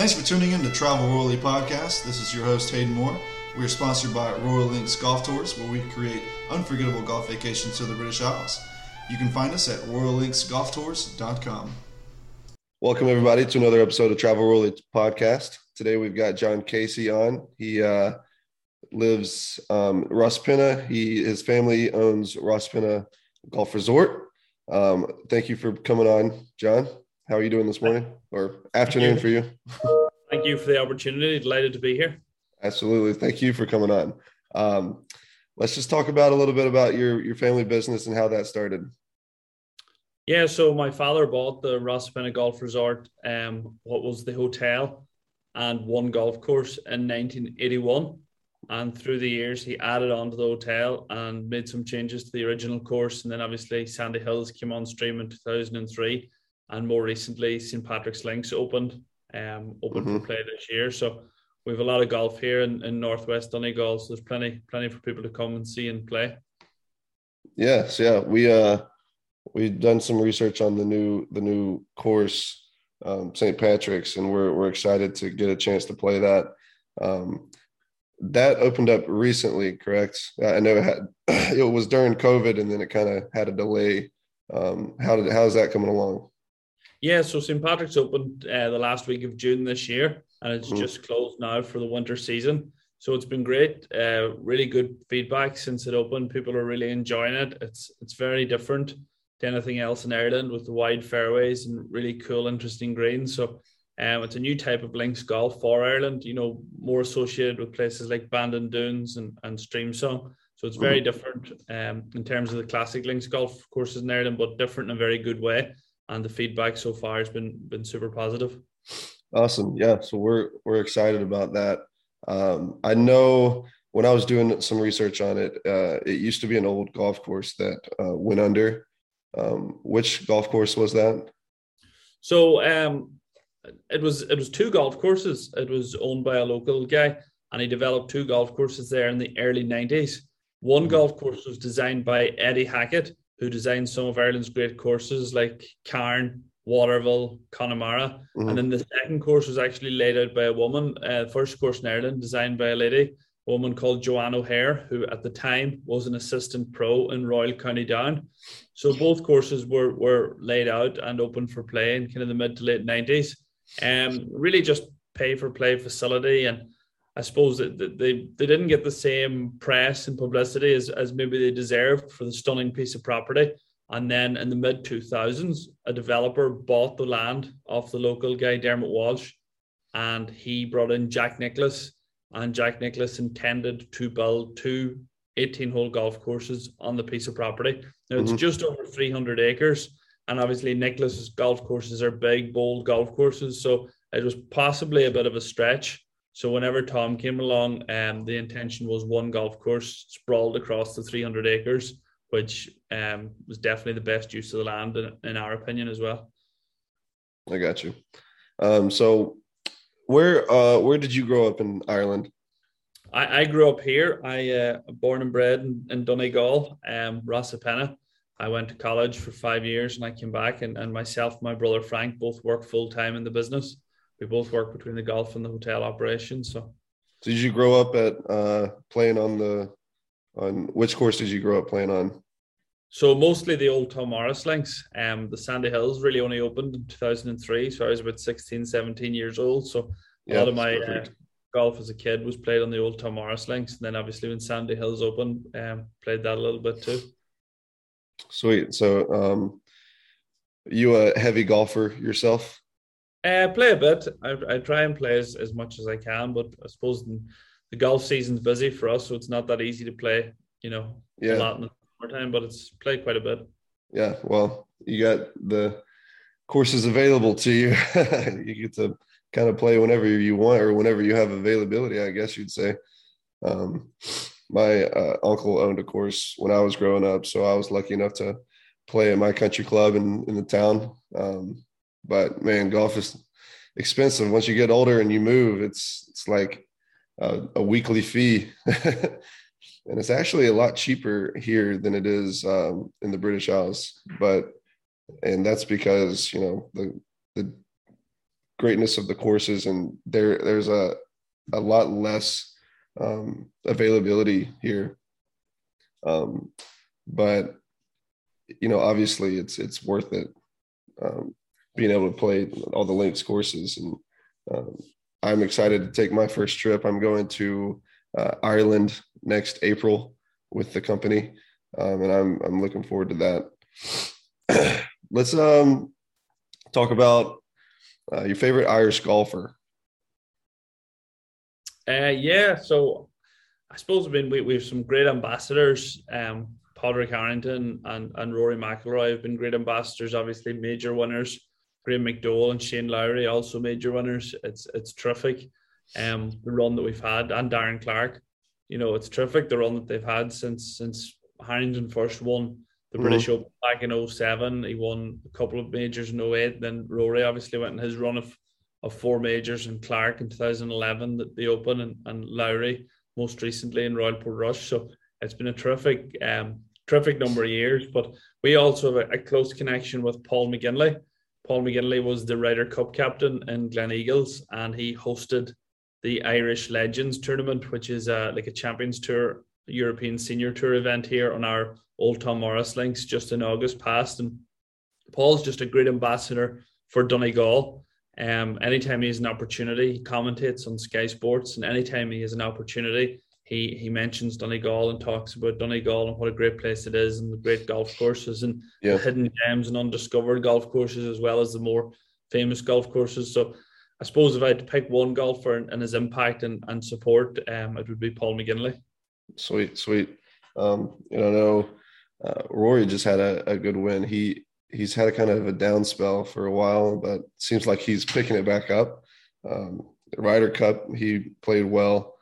Thanks for tuning in to Travel Royally Podcast. This is your host, Hayden Moore. We are sponsored by Royal Links Golf Tours, where we create unforgettable golf vacations to the British Isles. You can find us at royallinksgolftours.com. Welcome, everybody, to another episode of Travel Royally Podcast. Today we've got John Casey on. He uh, lives um, Rosapenna. He his family owns Rosapenna Golf Resort. Um, thank you for coming on, John. How are you doing this morning or afternoon for you? Thank you for the opportunity. Delighted to be here. Absolutely. Thank you for coming on. Um, let's just talk about a little bit about your your family business and how that started. Yeah, so my father bought the Rosapenna Golf Resort, um, what was the hotel and one golf course in 1981. And through the years, he added on to the hotel and made some changes to the original course. And then obviously, Sandy Hills came on stream in 2003 and more recently St Patrick's Links opened, um, opened mm-hmm. for play this year. So we have a lot of golf here in, in Northwest Donegal. So there's plenty, plenty for people to come and see and play. Yes, yeah, we uh we've done some research on the new the new course, um, St Patrick's, and we're we're excited to get a chance to play that. Um, that opened up recently, correct? I know it had it was during COVID, and then it kind of had a delay. Um, how did how's that coming along? Yeah, so St. Patrick's opened uh, the last week of June this year, and it's mm. just closed now for the winter season. So it's been great, uh, really good feedback since it opened. People are really enjoying it. It's it's very different to anything else in Ireland with the wide fairways and really cool, interesting greens. So um, it's a new type of links golf for Ireland. You know, more associated with places like Bandon Dunes and and Streamsong. So it's very mm. different um, in terms of the classic links golf courses in Ireland, but different in a very good way and the feedback so far has been been super positive. Awesome, yeah. So we're we're excited about that. Um, I know when I was doing some research on it, uh, it used to be an old golf course that uh, went under. Um, which golf course was that? So um, it was it was two golf courses. It was owned by a local guy, and he developed two golf courses there in the early nineties. One mm-hmm. golf course was designed by Eddie Hackett, who designed some of Ireland's great courses like Carne, Waterville, Connemara. Mm-hmm. And then the second course was actually laid out by a woman. Uh, first course in Ireland, designed by a lady, a woman called Joanne O'Hare, who at the time was an assistant pro in Royal County Down. So both courses were, were laid out and open for play in kind of the mid to late 90s. Um, really just pay for play facility and I suppose that they, they didn't get the same press and publicity as, as maybe they deserved for the stunning piece of property. And then in the mid 2000s, a developer bought the land off the local guy, Dermot Walsh, and he brought in Jack Nicklaus. And Jack Nicklaus intended to build two 18 hole golf courses on the piece of property. Now, it's mm-hmm. just over 300 acres. And obviously, Nicklaus's golf courses are big, bold golf courses. So it was possibly a bit of a stretch so whenever Tom came along, um, the intention was one golf course sprawled across the 300 acres, which um, was definitely the best use of the land in, in our opinion as well. I got you. Um, so where uh, where did you grow up in Ireland? I, I grew up here. I uh, born and bred in, in Donegal, um, Rosapenna. I went to college for five years and I came back and, and myself, my brother Frank, both work full time in the business we both work between the golf and the hotel operations. So, did you grow up at uh, playing on the on which course did you grow up playing on? So mostly the old Tom Morris links. Um, the Sandy Hills really only opened in 2003, so I was about 16, 17 years old. So a lot of my uh, golf as a kid was played on the old Tom Morris links, and then obviously when Sandy Hills opened, um, played that a little bit too. Sweet. So, um, you a heavy golfer yourself? Uh, play a bit. I, I try and play as, as much as I can, but I suppose the golf season's busy for us, so it's not that easy to play. You know, yeah. a lot in the summertime, but it's played quite a bit. Yeah, well, you got the courses available to you. you get to kind of play whenever you want or whenever you have availability. I guess you'd say. Um, my uh, uncle owned a course when I was growing up, so I was lucky enough to play at my country club in in the town. Um, but man, golf is expensive. Once you get older and you move, it's it's like a, a weekly fee, and it's actually a lot cheaper here than it is um, in the British Isles. But and that's because you know the the greatness of the courses, and there there's a a lot less um, availability here. Um, but you know, obviously, it's it's worth it um, being able to play all the links courses, and um, I'm excited to take my first trip. I'm going to uh, Ireland next April with the company, um, and I'm I'm looking forward to that. Let's um talk about uh, your favorite Irish golfer. Uh, yeah, so I suppose I mean we, we have some great ambassadors. Um, Padraig Harrington and, and Rory McIlroy have been great ambassadors, obviously major winners. Graeme McDowell and Shane Lowry also major winners. It's it's terrific. Um, the run that we've had and Darren Clarke, you know, it's terrific the run that they've had since since Harrington first won the mm-hmm. British Open back in 07. He won a couple of majors in 08. Then Rory obviously went in his run of, of four majors and Clarke in 2011, the, the Open, and, and Lowry most recently in Royal Portrush. So it's been a terrific, um, terrific number of years. But we also have a, a close connection with Paul McGinley. Paul McGinley was the Ryder Cup captain in Gleneagles, and he hosted the Irish Legends tournament, which is uh, like a Champions Tour, European Senior Tour event here on our old Tom Morris links just in August past. And Paul's just a great ambassador for Donegal. Um, anytime he has an opportunity, he commentates on Sky Sports, and anytime he has an opportunity, he he mentions Donegal and talks about Donegal and what a great place it is and the great golf courses and yeah. the hidden gems and undiscovered golf courses as well as the more famous golf courses. So I suppose if I had to pick one golfer and, and his impact and, and support, um, it would be Paul McGinley. Sweet, sweet. Um, you know, know uh, Rory just had a, a good win. He he's had a kind of a down spell for a while, but seems like he's picking it back up. Um, Ryder Cup, he played well,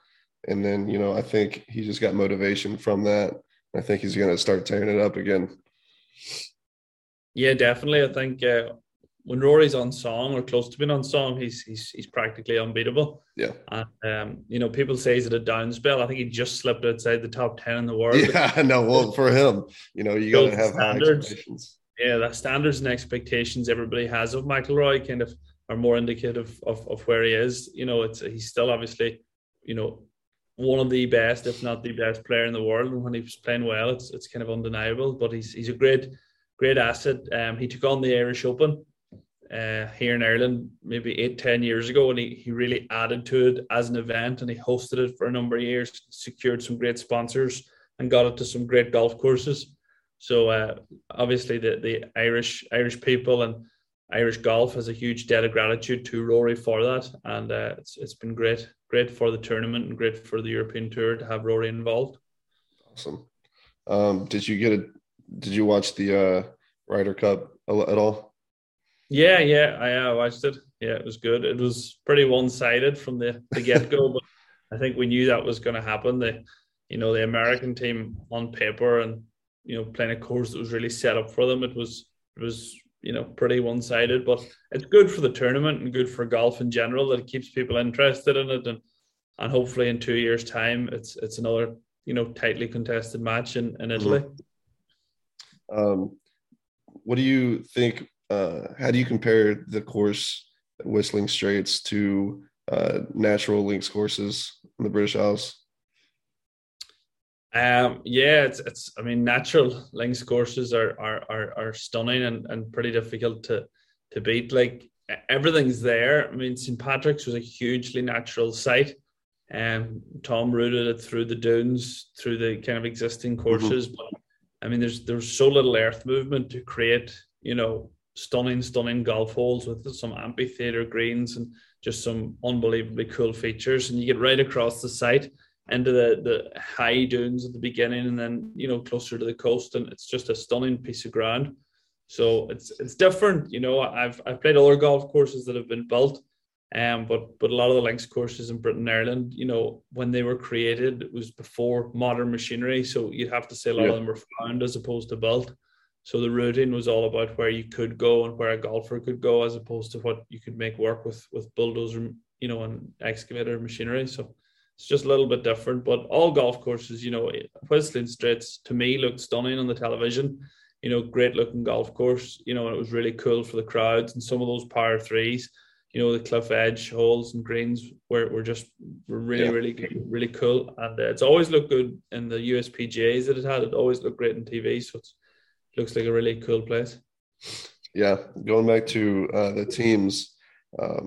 and then you know I think he just got motivation from that. I think he's going to start tearing it up again. Yeah, definitely. I think uh, when Rory's on song or close to being on song, he's he's he's practically unbeatable. Yeah. And um, you know, people say he's at a down spell. I think he just slipped outside the top ten in the world. Yeah, no, well, for him, you know, you got to have standards. Yeah, the standards and expectations everybody has of McIlroy kind of are more indicative of, of where he is. You know, it's he's still obviously, you know, one of the best, if not the best player in the world. And when he was playing well, it's it's kind of undeniable. But he's he's a great, great asset. Um, he took on the Irish Open uh, here in Ireland maybe eight, ten years ago, and he, he really added to it as an event and he hosted it for a number of years, secured some great sponsors, and got it to some great golf courses. So uh, obviously the the Irish Irish people and Irish golf has a huge debt of gratitude to Rory for that, and uh, it's it's been great, great for the tournament and great for the European Tour to have Rory involved. Awesome. Um, did you get it? Did you watch the uh, Ryder Cup at all? Yeah, yeah, I, I watched it. Yeah, it was good. It was pretty one sided from the, the get go, but I think we knew that was going to happen. The, you know, the American team on paper and you know playing a course that was really set up for them. It was it was you know pretty one sided, but it's good for the tournament and good for golf in general that it keeps people interested in it and and hopefully in two years' time it's it's another you know tightly contested match in in Italy. Mm-hmm. Um, what do you think uh, how do you compare the course Whistling Straits to uh, natural links courses in the British Isles? Um, yeah, it's, it's I mean, natural links courses are are are, are stunning and, and pretty difficult to to beat. Like everything's there. I mean, St Patrick's was a hugely natural site. Um, Tom routed it through the dunes, through the kind of existing courses. Mm-hmm. But I mean, there's there's so little earth movement to create, you know, stunning, stunning golf holes with some amphitheater greens and just some unbelievably cool features. And you get right across the site into the, the high dunes at the beginning and then, you know, closer to the coast. And it's just a stunning piece of ground. So it's it's different. You know, I've I've played other golf courses that have been built. Um, but but a lot of the links courses in Britain, Ireland, you know, when they were created, it was before modern machinery. So you'd have to say a lot yeah. of them were found as opposed to built. So the routing was all about where you could go and where a golfer could go, as opposed to what you could make work with with bulldozer, you know, and excavator machinery. So it's just a little bit different. But all golf courses, you know, Whistling Straits to me looked stunning on the television. You know, great looking golf course. You know, and it was really cool for the crowds and some of those power threes. you know the cliff edge holes and greens were, were just were really Yeah. really really cool and uh, it's always looked good in the USPGA's that it had it always looked great on TV so it looks like a really cool place Yeah, going back to uh, the teams, um,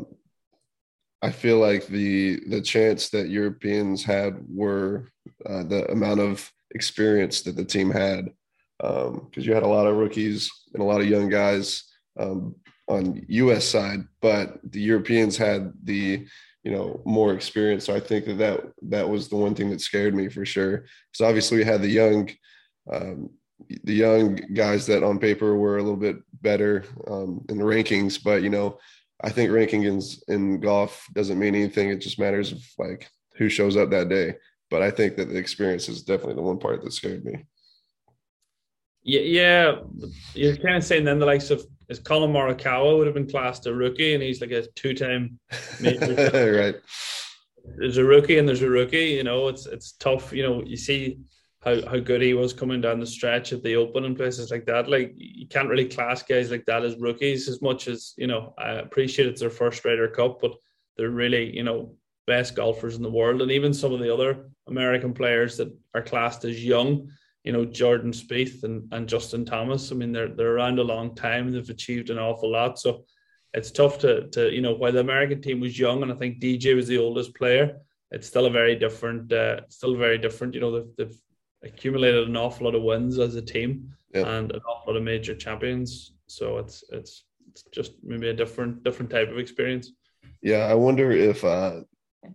I feel like the the chance that Europeans had were uh, the amount of experience that the team had, because you had a lot of rookies and a lot of young guys um, on U.S. side, but the Europeans had the you know more experience. So I think that that, that was the one thing that scared me for sure. Because obviously we had the young. Um, the young guys that on paper were a little bit better um, in the rankings, but you know, I think ranking in, in golf doesn't mean anything. It just matters of like who shows up that day. But I think that the experience is definitely the one part that scared me. yeah yeah you're kind of saying then the likes of is Collin Morikawa would have been classed a rookie and he's like a two-time major right. there's a rookie and there's a rookie. You know, it's it's tough. You know, you see how, how good he was coming down the stretch at the Open and places like that. Like you can't really class guys like that as rookies as much as you know. I appreciate it's their first Ryder Cup, but they're really you know best golfers in the world, and even some of the other American players that are classed as young. You know, Jordan Spieth and, and Justin Thomas. I mean, they're they're around a long time and they've achieved an awful lot. So it's tough to to you know while the American team was young and I think DJ was the oldest player, it's still a very different, uh, still very different. You know they've, they've accumulated an awful lot of wins as a team Yeah. and an awful lot of major champions. So it's it's it's just maybe a different different type of experience. Yeah, I wonder if uh,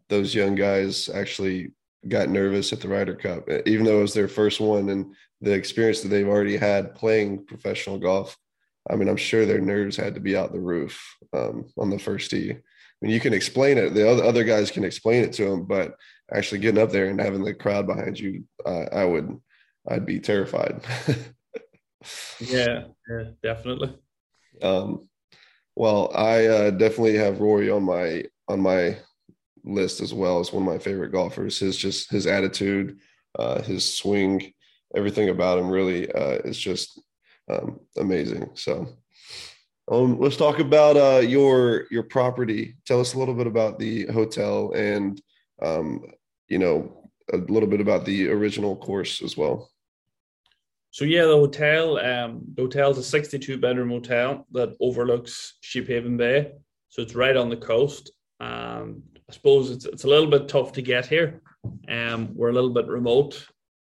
those young guys actually got nervous at the Ryder Cup, even though it was their first one and the experience that they've already had playing professional golf. I mean, I'm sure their nerves had to be out the roof um, on the first tee. I mean, you can explain it; the other other guys can explain it to them, but actually getting up there and having the crowd behind you, uh, I would, I'd be terrified. Yeah, yeah, definitely. Um, well, I uh, definitely have Rory on my on my list as well as one of my favorite golfers. His just his attitude, uh, his swing, everything about him really uh, is just um, amazing. So, um, let's talk about uh, your your property. Tell us a little bit about the hotel and um, you know a little bit about the original course as well. So yeah, the hotel, um, the hotel's a 62 bedroom hotel that overlooks Sheephaven Bay. So it's right on the coast. Um, I suppose it's it's a little bit tough to get here. Um, we're a little bit remote.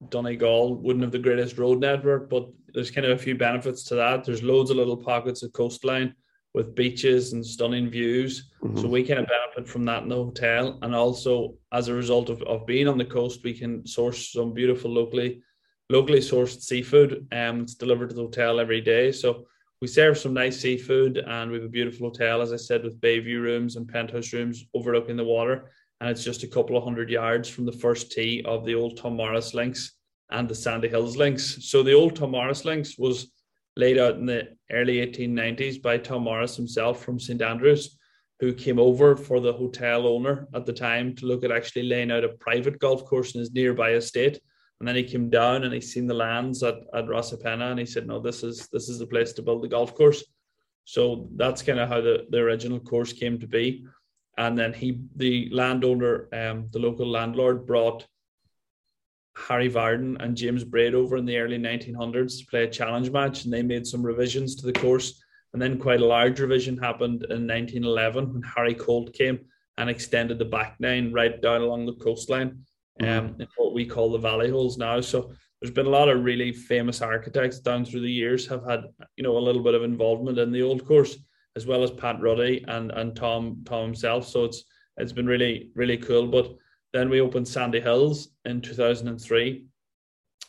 Donegal wouldn't have the greatest road network, but there's kind of a few benefits to that. There's loads of little pockets of coastline with beaches and stunning views. Mhm. So we kind of benefit from that in the hotel. And also as a result of, of being on the coast, we can source some beautiful locally locally sourced seafood. Um, it's delivered to the hotel every day. So we serve some nice seafood and we have a beautiful hotel, as I said, with bay view rooms and penthouse rooms overlooking the water. And it's just a couple of hundred yards from the first tee of the old Tom Morris links and the Sandy Hills links. So the old Tom Morris links was laid out in the early 1890s by Tom Morris himself from St Andrews, who came over for the hotel owner at the time to look at actually laying out a private golf course in his nearby estate. And then he came down and he seen the lands at, at Rosapenna and he said, No, this is this is the place to build the golf course. So that's kind of how the, the original course came to be. And then he the landowner, um, the local landlord brought Harry Vardon and James Braid over in the early 1900s to play a challenge match, and they made some revisions to the course. And then quite a large revision happened in 1911 when Harry Colt came and extended the back nine right down along the coastline, um, in what we call the valley holes now. So there's been a lot of really famous architects down through the years have had you know a little bit of involvement in the old course, as well as Pat Ruddy and and Tom Tom himself. So it's it's been really really cool. But then we opened Sandy Hills in 2003.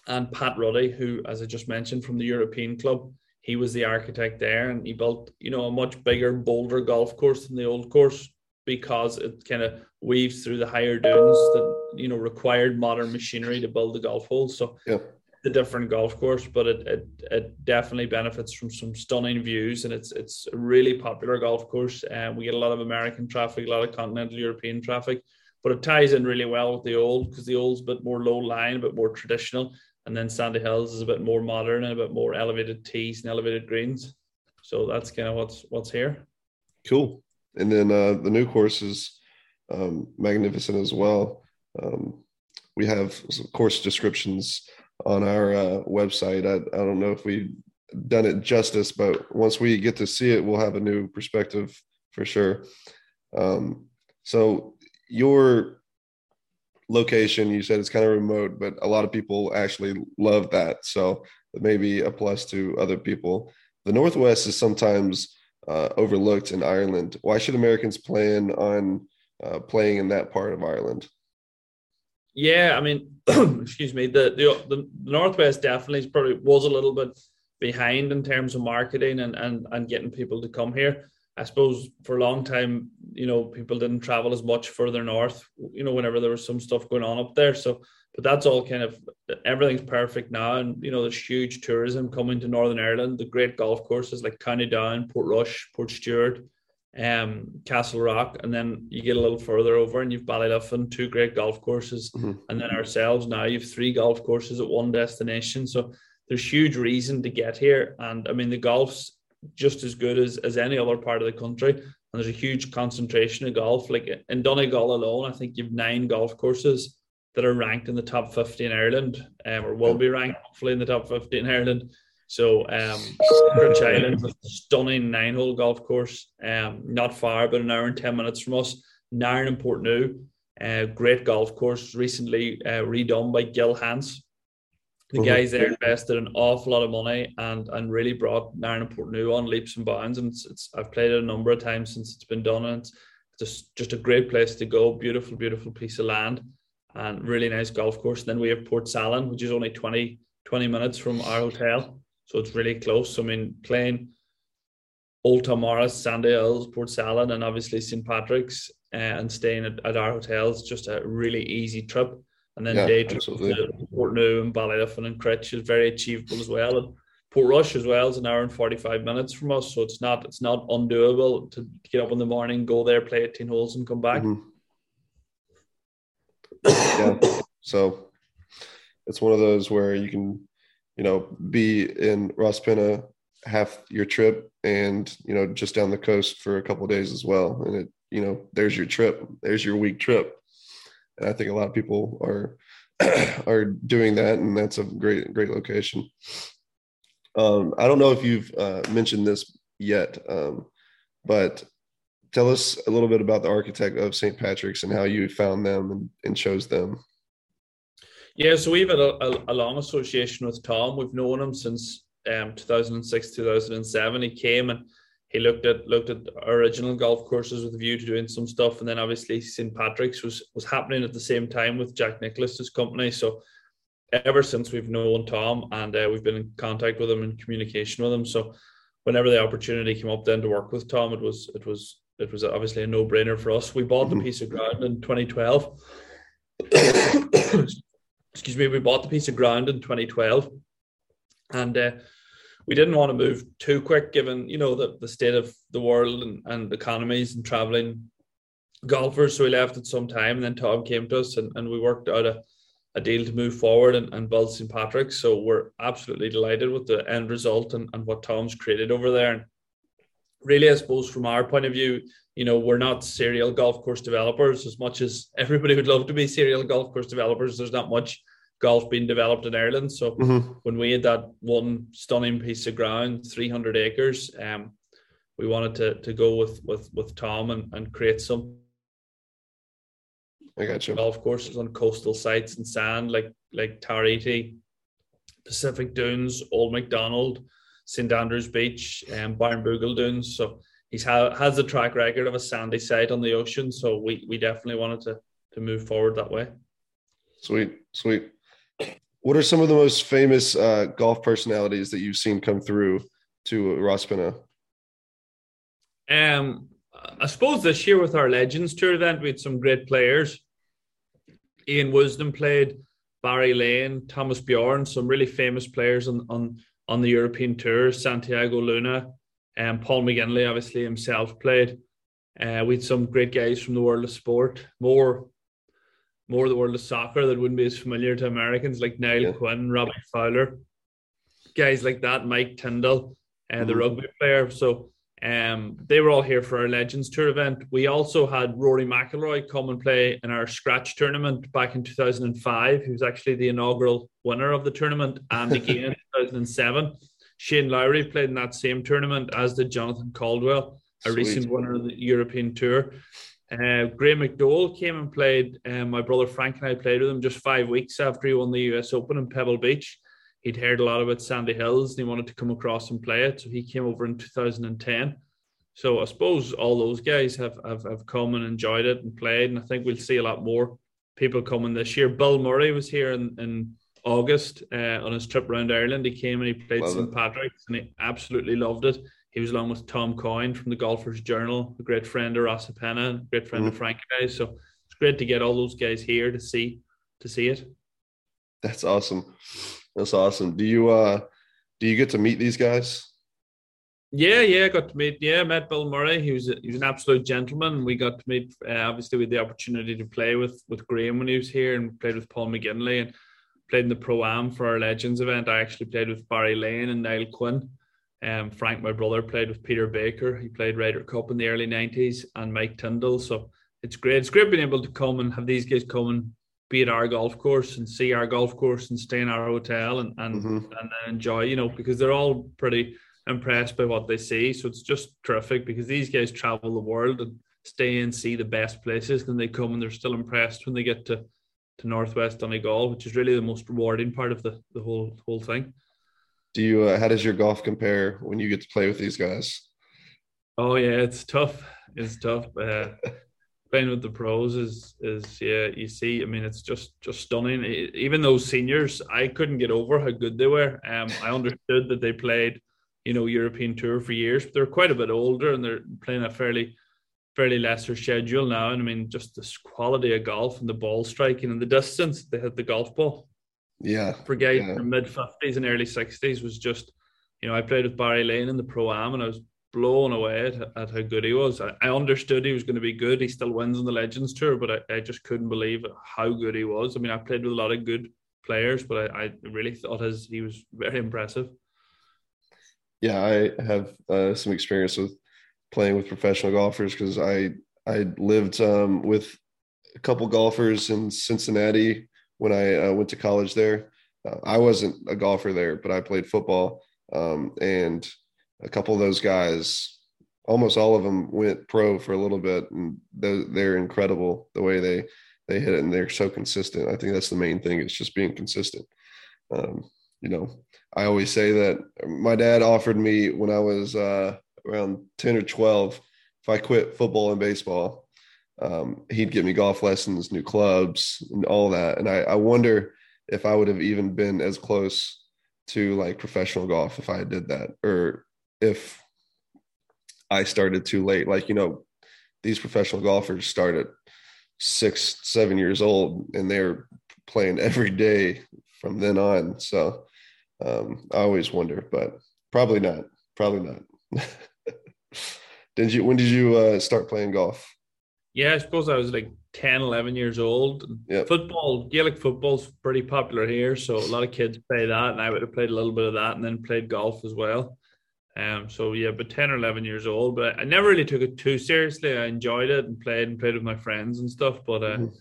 And Pat Ruddy, who, as I just mentioned, from the European club, he was the architect there and he built, you know, a much bigger, bolder golf course than the old course because it kind of weaves through the higher dunes that, you know, required modern machinery to build the golf holes. So Yeah. the different golf course, but it, it it definitely benefits from some stunning views and it's it's a really popular golf course. And we get a lot of American traffic, a lot of continental European traffic but it ties in really well with the old because the old's a bit more low line, a bit more traditional, and then Sandy Hills is a bit more modern and a bit more elevated tees and elevated greens. So that's kind of what's what's here. Cool. and then uh, the new course is um, magnificent as well. Um, we have course descriptions on our uh, website. I, I don't know if we've done it justice, but once we get to see it, we'll have a new perspective for sure. Um, so your location, you said it's kind of remote, but a lot of people actually love that. So it may be a plus to other people. The Northwest is sometimes uh, overlooked in Ireland. Why should Americans plan on uh, playing in that part of Ireland? Yeah, I mean, excuse me, the, the the Northwest definitely probably was a little bit behind in terms of marketing and and and getting people to come here. I suppose for a long time, you know, people didn't travel as much further north, you know, whenever there was some stuff going on up there. So, but that's all kind of everything's perfect now. And, you know, there's huge tourism coming to Northern Ireland, the great golf courses like County Down, port Portrush, Portstewart, um, Castle Rock, and then you get a little further over and you've Ballyliffin, two great golf courses, mm-hmm. and then ourselves now you've three golf courses at one destination. So there's huge reason to get here, and I mean the golf's just as good as as any other part of the country, and there's a huge concentration of golf. Like in Donegal alone, I think you've nine golf courses that are ranked in the top 50 in Ireland, um, or will be ranked hopefully in the top 50 in Ireland. So um, Island, stunning nine-hole golf course, um, not far, but an hour and ten minutes from us. Narin and Portnoo, uh, great golf course, recently uh, redone by Gil Hanse. The mm-hmm. guys there invested an awful lot of money and and really brought Narin and Portnoo on leaps and bounds. And it's, it's, I've played it a number of times since it's been done, and it's just just a great place to go. Beautiful, beautiful piece of land, and really nice golf course. And then we have Portsalon, which is only 20, 20 minutes from our hotel so it's really close. I mean, playing Old Tom Morris, Sandy Hills, Portsalon, and obviously St. Patrick's uh, and staying at, at our hotels just a really easy trip. And then yeah, day trip to Portnoo and Ballyliffin and Critch is very achievable as well. And Portrush as well is an hour and 45 minutes from us. So it's not it's not undoable to get up in the morning, go there, play 18 holes and come back. Mm-hmm. yeah. So it's one of those where you can you know, be in Rosapenna half your trip and, you know, just down the coast for a couple days as well. And it, you know, there's your trip, there's your week trip. And I think a lot of people are, are doing that. And that's a great, great location. Um, I don't know if you've uh, mentioned this yet, um, but tell us a little bit about the architect of St. Patrick's and how you found them and, and chose them. Yeah, so we've had a, a, a, long association with Tom. We've known him since um, 2006, 2007. He came and he looked at looked at original golf courses with a view to doing some stuff, and then obviously St Patrick's was was happening at the same time with Jack Nicklaus's company. So ever since we've known Tom and uh, we've been in contact with him and communication with him. So whenever the opportunity came up then to work with Tom, it was it was it was obviously a no brainer for us. We bought the mm-hmm. piece of ground in 2012 excuse me, we bought the piece of ground in 2012, and uh, we didn't want to move too quick, given you know the, the state of the world and, and economies and traveling golfers. So we left at some time, and then Tom came to us, and, and we worked out a, a deal to move forward and, and build St Patrick's. So we're absolutely delighted with the end result and, and what Tom's created over there. And really, I suppose from our point of view, you know, we're not serial golf course developers as much as everybody would love to be serial golf course developers. There's not much golf being developed in Ireland. So mm-hmm. when we had that one stunning piece of ground, 300 acres, um, we wanted to to go with with with Tom and, and create some I got you. golf courses on coastal sites and sand like like Tara Iti, Pacific Dunes, Old Macdonald, St Andrews Beach, and Barnbougle Dunes. So he's ha- has a track record of a sandy site on the ocean, so we we definitely wanted to to move forward that way. Sweet, sweet. What are some of the most famous uh, golf personalities that you've seen come through to Rosapenna? Um, I suppose this year with our Legends Tour event, we had some great players. Ian Woosnam played, Barry Lane, Thomas Bjorn, some really famous players on on on the European Tour. Santiago Luna, and Paul McGinley, obviously himself played. Uh, we had some great guys from the world of sport, more more of the world of soccer that wouldn't be as familiar to Americans, like Niall yeah. Quinn, Robbie Fowler, guys like that, Mike Tindall, and uh, mm-hmm. the rugby player. So Um, they were all here for our Legends Tour event. We also had Rory McIlroy come and play in our Scratch tournament back in 2005. He was actually the inaugural winner of the tournament, and again in 2007. Shane Lowry played in that same tournament, as did Jonathan Caldwell, a Sweet. recent winner of the European Tour. Uh, Graeme McDowell came and played. Um, my brother Frank and I played with him just five weeks after he won the US Open in Pebble Beach. He'd heard a lot about Sandy Hills and he wanted to come across and play it. So he came over in 2010. So I suppose all those guys have, have, have come and enjoyed it and played. And I think we'll see a lot more people coming this year. Bill Murray was here in, in August uh, on his trip around Ireland. He came and he played St. Patrick's and he absolutely loved it. He was along with Tom Coyne from the Golfers Journal, a great friend of Rosapenna, great friend mm-hmm. of Frank guys. So it's great to get all those guys here to see to see it. That's awesome. That's awesome. Do you uh do you get to meet these guys? Yeah, yeah, I got to meet. Yeah, met Bill Murray. He was a, he was an absolute gentleman. We got to meet. Uh, obviously, with the opportunity to play with with Graeme when he was here, and played with Paul McGinley, and played in the pro am for our Legends event. I actually played with Barry Lane and Niall Quinn. Um, Frank, my brother, played with Peter Baker. He played Ryder Cup in the early '90s, and Mike Tindall. So it's great. It's great being able to come and have these guys come and be at our golf course and see our golf course and stay in our hotel and and mm-hmm. and enjoy. You know, because they're all pretty impressed by what they see. So it's just terrific because these guys travel the world and stay and see the best places. Then they come and they're still impressed when they get to to Northwest Donegal, which is really the most rewarding part of the the whole whole thing do you uh, how does your golf compare when you get to play with these guys? Oh yeah it's tough. It's tough uh, playing with the pros is is yeah you see i mean it's just just stunning. Even those seniors i couldn't get over how good they were. Um i understood that they played you know european tour for years but they're quite a bit older and they're playing a fairly fairly lesser schedule now. And i mean just the quality of golf and the ball striking and the distance they hit the golf ball yeah. For guys yeah. in the mid 50s and early 60s was just, you know, I played with Barry Lane in the Pro Am and I was blown away at, at how good he was. I, I, understood he was going to be good. He still wins on the Legends Tour, but I, I, just couldn't believe how good he was. I mean, I played with a lot of good players, but I, I really thought his he was very impressive. Yeah, I have uh, some experience with playing with professional golfers because I I lived um, with a couple golfers in Cincinnati when I uh, went to college there. Uh, I wasn't a golfer there, but I played football. Um, and a couple of those guys, almost all of them went pro for a little bit, and they're, they're incredible the way they they hit it, and they're so consistent. I think that's the main thing. It's just being consistent. Um, you know, I always say that my dad offered me when I was uh, around ten or twelve if I quit football and baseball, um, he'd get me golf lessons, new clubs, and all that. And I, I wonder if I would have even been as close to like professional golf if I did that, or if I started too late. Like you know, these professional golfers start at six, seven years old, and they're playing every day from then on. So um, I always wonder, but probably not. Probably not. did you? When did you uh, start playing golf? Yeah, I suppose I was like 10, 11 years old. Yep. Football, Gaelic football's pretty popular here. So a lot of kids play that. And I would have played a little bit of that and then played golf as well. Um, so yeah, but 10 or 11 years old, but I never really took it too seriously. I enjoyed it and played and played with my friends and stuff. But uh, mm-hmm.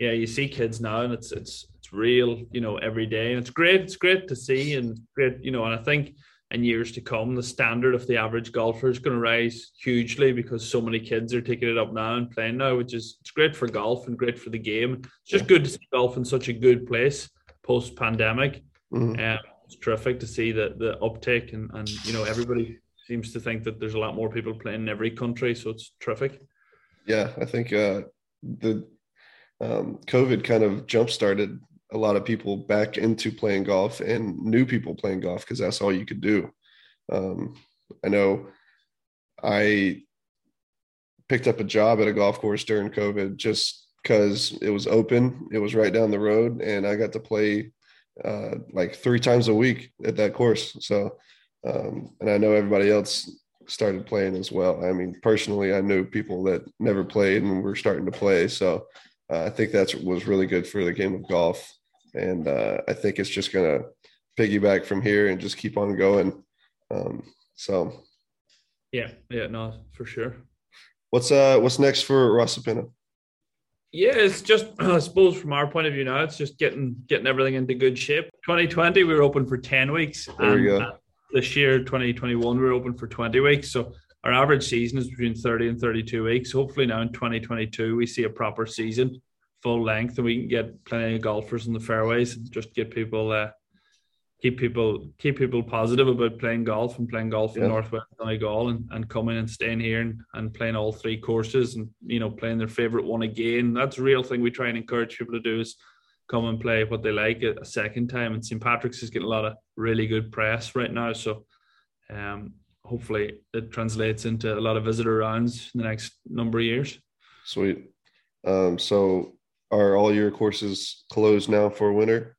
yeah, you see kids now and it's, it's, it's real, you know, every day. And it's great. It's great to see and great, you know, and I think, in years to come, the standard of the average golfer is going to rise hugely because so many kids are taking it up now and playing now, which is it's great for golf and great for the game. It's just yeah. good to see golf in such a good place post pandemic. Mm-hmm. Um, it's terrific to see the the uptake and and you know everybody seems to think that there's a lot more people playing in every country, so it's terrific. Yeah, I think uh, the um, COVID kind of jump started a lot of people back into playing golf and new people playing golf because that's all you could do. Um, I know I picked up a job at a golf course during COVID just because it was open. It was right down the road, and I got to play uh, like three times a week at that course. So, um, and I know everybody else started playing as well. I mean, personally, I knew people that never played and were starting to play. So, uh, I think that was really good for the game of golf and uh, I think it's just going to piggyback from here and just keep on going. Um, so, Yeah, yeah, no, for sure. What's uh what's next for Rosapenna? Yeah, it's just I suppose from our point of view now, it's just getting getting everything into good shape. 2020, we were open for 10 weeks. There and uh, This year, 2021, we were open for 20 weeks. So our average season is between 30 and 32 weeks. Hopefully now in 2022, we see a proper season, full length, and we can get plenty of golfers in the fairways and just get people uh, keep people keep people positive about playing golf and playing golf in Yeah. Northwest Donegal and, and coming and staying here and, and playing all three courses and you know playing their favorite one again. That's a real thing we try and encourage people to do is come and play what they like a, a second time. And St. Patrick's is getting a lot of really good press right now. So um hopefully it translates into a lot of visitor rounds in the next number of years. Sweet. Um, so are all your courses closed now for winter?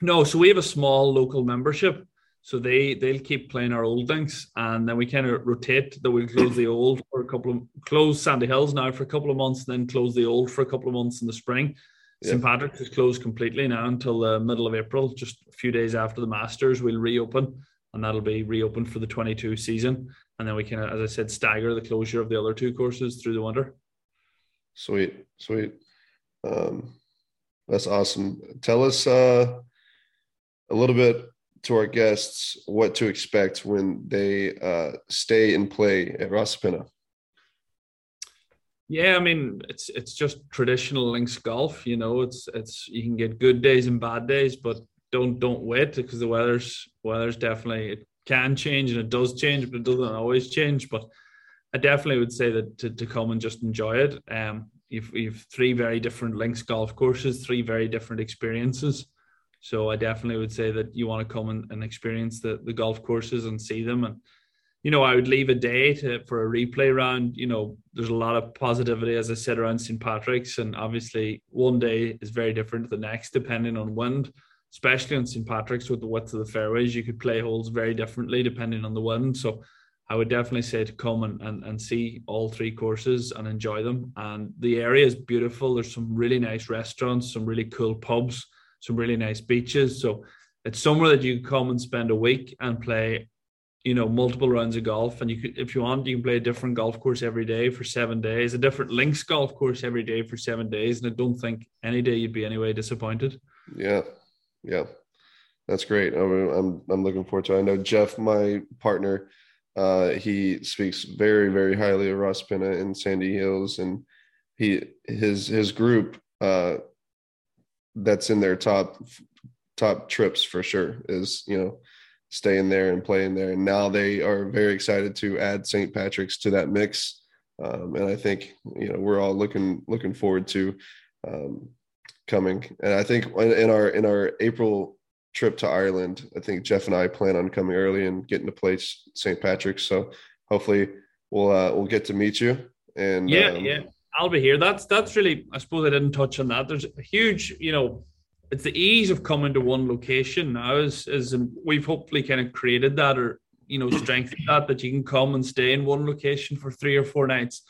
No, so we have a small local membership. So they they'll keep playing our old links, and then we kind of rotate. That we'll close the old for a couple of close Sandy Hills now for a couple of months, and then close the old for a couple of months in the spring. Yeah. St Patrick's is closed completely now until the middle of April, just a few days after the Masters. We'll reopen, and that'll be reopened for the 22 season. And then we can, as I said, stagger the closure of the other two courses through the winter. Sweet, sweet. Um, that's awesome. Tell us uh, a little bit to our guests what to expect when they uh, stay and play at Rosapenna. Yeah, I mean it's it's just traditional links golf. You know, it's it's you can get good days and bad days, but don't don't wait because the weather's weather's definitely it can change and it does change, but it doesn't always change. But I definitely would say that to, to come and just enjoy it. Um, you've you've three very different links golf courses, three very different experiences. So I definitely would say that you want to come and, and experience the the golf courses and see them and you know, I would leave a day to, for a replay round. You know, there's a lot of positivity, as I said, around St. Patrick's. And obviously, one day is very different to the next, depending on wind, especially on St. Patrick's with the width of the fairways. You could play holes very differently depending on the wind. So I would definitely say to come and, and, and see all three courses and enjoy them. And the area is beautiful. There's some really nice restaurants, some really cool pubs, some really nice beaches. So it's somewhere that you can come and spend a week and play you know multiple rounds of golf and you could if you want you can play a different golf course every day for seven days a different links golf course every day for seven days and i don't think any day you'd be anyway disappointed Yeah, yeah, that's great. I'm I'm, I'm looking forward to. it. I know Jeff, my partner, uh, he speaks very very highly of Rosapenna and Sandy Hills, and he his his group uh, that's in their top top trips for sure is you know staying there and playing there. And now they are very excited to add St. Patrick's to that mix. Um, and I think you know we're all looking looking forward to um, coming. And I think in in our in our April trip to Ireland, I think Jeff and I plan on coming early and getting to play St. Patrick's. So hopefully we'll uh, we'll get to meet you. And yeah um, yeah i'll be here that's that's really i suppose i didn't touch on that there's a huge you know it's the ease of coming to one location now is is we've hopefully kind of created that or you know strengthened that that you can come and stay in one location for three or four nights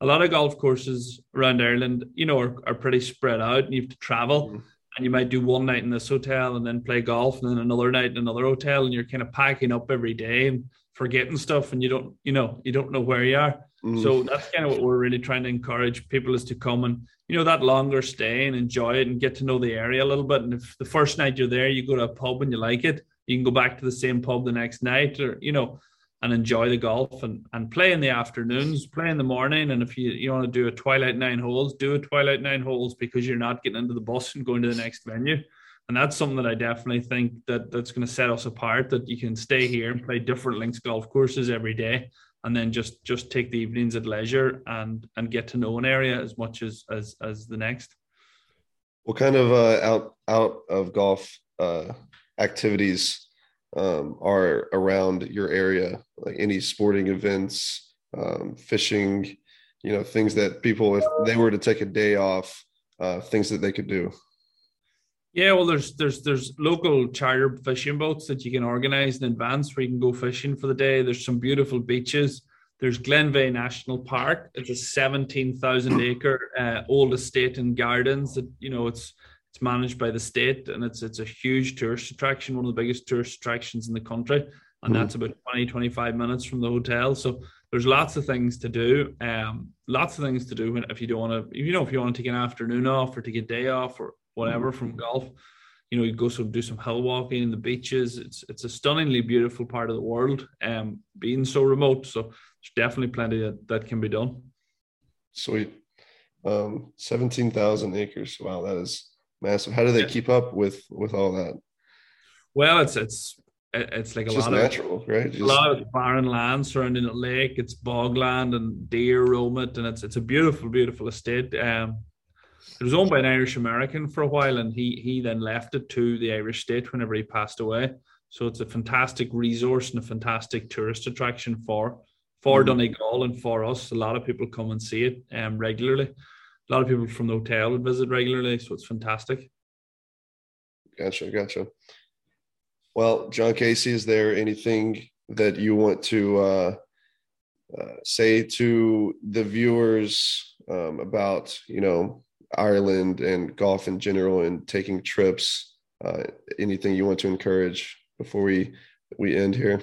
a lot of golf courses around ireland you know are, are pretty spread out and you have to travel Mhm. And you might do one night in this hotel and then play golf and then another night in another hotel and you're kind of packing up every day and forgetting stuff and you don't you know you don't know where you are mm, so that's kind of what we're really trying to encourage people is to come and you know that longer stay and enjoy it and get to know the area a little bit. And if the first night you're there, you go to a pub and you like it, you can go back to the same pub the next night, or you know, and enjoy the golf and and play in the afternoons, play in the morning. And if you you want to do a twilight nine holes, do a twilight nine holes because you're not getting into the bus and going to the next venue. And that's something that I definitely think that that's going to set us apart. That you can stay here and play different links golf courses every day and then just just take the evenings at leisure and and get to know an area as much as as as the next what kind of uh, out out of golf uh, activities um, are around your area? Like any sporting events, um, fishing, you know, things that people, if they were to take a day off, uh, things that they could do. yeah well there's there's there's local charter fishing boats that you can organize in advance where you can go fishing for the day there's some beautiful beaches there's Glenveagh National Park. It's a 17,000 acre uh, old estate and gardens that, you know, it's it's managed by the state and it's it's a huge tourist attraction, one of the biggest tourist attractions in the country. and mm. that's about 20, 25 minutes from the hotel. So there's lots of things to do. Um, lots of things to do if you don't want to, you know, if you want to take an afternoon off or take a day off or whatever mm. from golf. You know, you go some do some hill walking in the beaches. It's it's a stunningly beautiful part of the world. Um, being so remote, so there's definitely plenty that, that can be done. Sweet, um, seventeen thousand acres. Wow, that is massive. How do they yeah. keep up with with all that? Well, it's it's it's like a lot natural, of right? Just... a lot of barren land surrounding the lake. It's bogland and deer roam it, and it's it's a beautiful, beautiful estate. Um, it was owned by an Irish American for a while, and he he then left it to the Irish state whenever he passed away. So it's a fantastic resource and a fantastic tourist attraction for for mm. Donegal and for us. A lot of people come and see it um, regularly. A lot of people from the hotel would visit regularly, so it's fantastic. Gotcha, gotcha. Well, John Casey, is there anything that you want to uh, uh, say to the viewers um, about, you know, Ireland and golf in general and taking trips? Uh, anything you want to encourage before we we end here?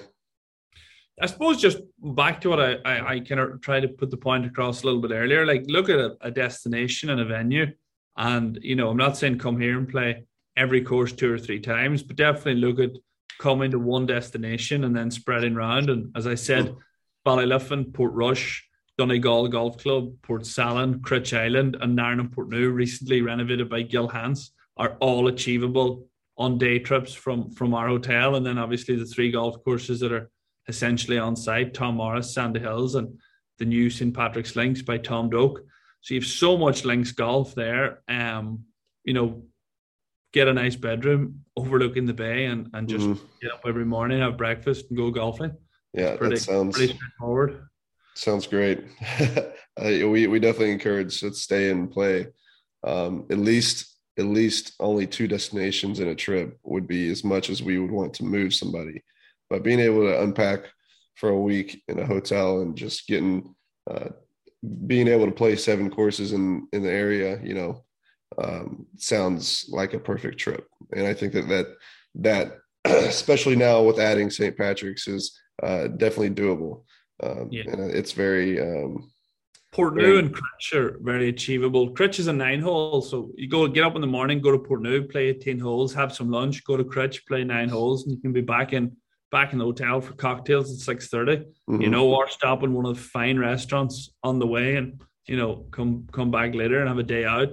I suppose just back to what I, I, I kind of try to put the point across a little bit earlier. Like, look at a, a destination and a venue, and you know, I'm not saying come here and play every course two or three times, but definitely look at coming to one destination and then spreading around. And as I said, mm. Ballyliffin, Portrush, Donegal Golf Club, Port Portsalon, Cruit Island, and Narin Portnoo, recently renovated by Gil Hanse, are all achievable on day trips from from our hotel. And then obviously the three golf courses that are essentially on site: Tom Morris, Sandy Hills, and the new St Patrick's Links by Tom Doak. So you have so much links golf there. Um, you know, get a nice bedroom overlooking the bay and, and just mm. get up every morning, have breakfast, and go golfing. Yeah, pretty, that sounds pretty straightforward. Sounds great. uh, we we definitely encourage let's stay and play. Um, at least at least only two destinations in a trip would be as much as we would want to move somebody. But being able to unpack for a week in a hotel and just getting uh, being able to play seven courses in in the area, you know, um, sounds like a perfect trip. And I think that that that especially now with adding St. Patrick's is uh, definitely doable. Um, yeah. and it's very um, Portnoo and Cruit are very achievable. Cruit is a nine hole, so you go get up in the morning, go to Portnoo, play 18 holes, have some lunch, go to Cruit, play nine holes, and you can be back in back in the hotel for cocktails at six thirty. mm mm-hmm. You know, or stop in one of the fine restaurants on the way, and you know, come come back later and have a day out.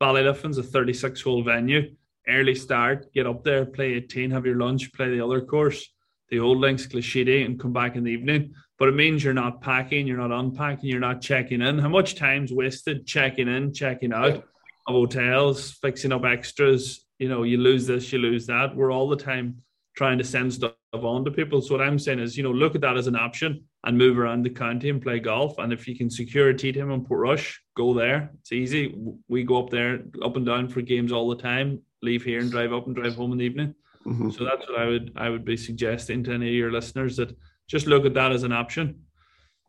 Ballyliffin's a 36 hole venue. Early start, get up there, play 18, have your lunch, play the other course, the old links, Glashedy, and come back in the evening. But it means you're not packing, you're not unpacking, you're not checking in. How much time's wasted checking in, checking out of hotels, fixing up extras? You know, you lose this, you lose that. We're all the time trying to send stuff on to people. So what I'm saying is, you know, look at that as an option and move around the county and play golf. And if you can secure a tee time in Portrush, go there. It's easy. We go up there, up and down for games all the time. Leave here and drive up and drive home in the evening. Mm-hmm. So that's what I would I would be suggesting to any of your listeners that just look at that as an option.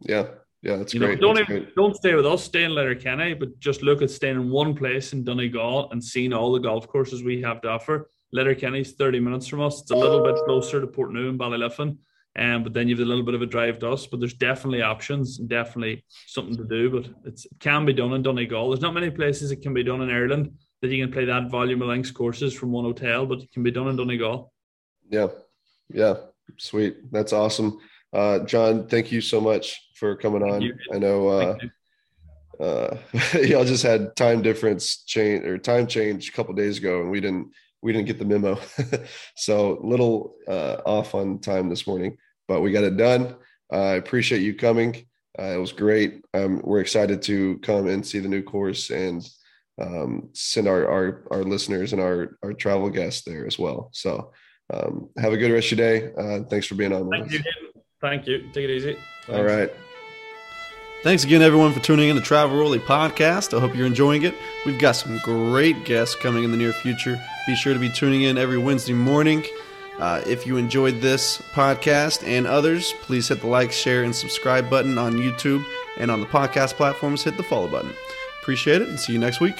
Yeah, yeah, that's you great. Know, don't that's even, great. don't stay with us. Stay in Letterkenny, but just look at staying in one place in Donegal and seeing all the golf courses we have to offer Letterkenny's 30 minutes from us. It's a little bit closer to Portnoo and Ballyliffin. Um, but then you have a little bit of a drive to us. But there's definitely options and definitely something to do. But it can be done in Donegal. There's not many places it can be done in Ireland that you can play that volume of links courses from one hotel, but it can be done in Donegal. Yeah. Yeah. Sweet. That's awesome. Uh, John, thank you so much for coming on. I know uh, uh, y'all just had time difference change or time change a couple days ago, and we didn't we didn't get the memo. so little uh, off on time this morning, but we got it done. I appreciate you coming. Uh, it was great. Um, we're excited to come and see the new course and um, send our, our, our listeners and our our travel guests there as well. So um, have a good rest of your day. Uh, thanks for being on. Thank you. Thank you. Take it easy. Thanks. All right. Thanks again, everyone, for tuning in to Travel Royally Podcast. I hope you're enjoying it. We've got some great guests coming in the near future. Be sure to be tuning in every Wednesday morning. Uh, if you enjoyed this podcast and others, please hit the like, share, and subscribe button on YouTube and on the podcast platforms, hit the follow button. Appreciate it and see you next week.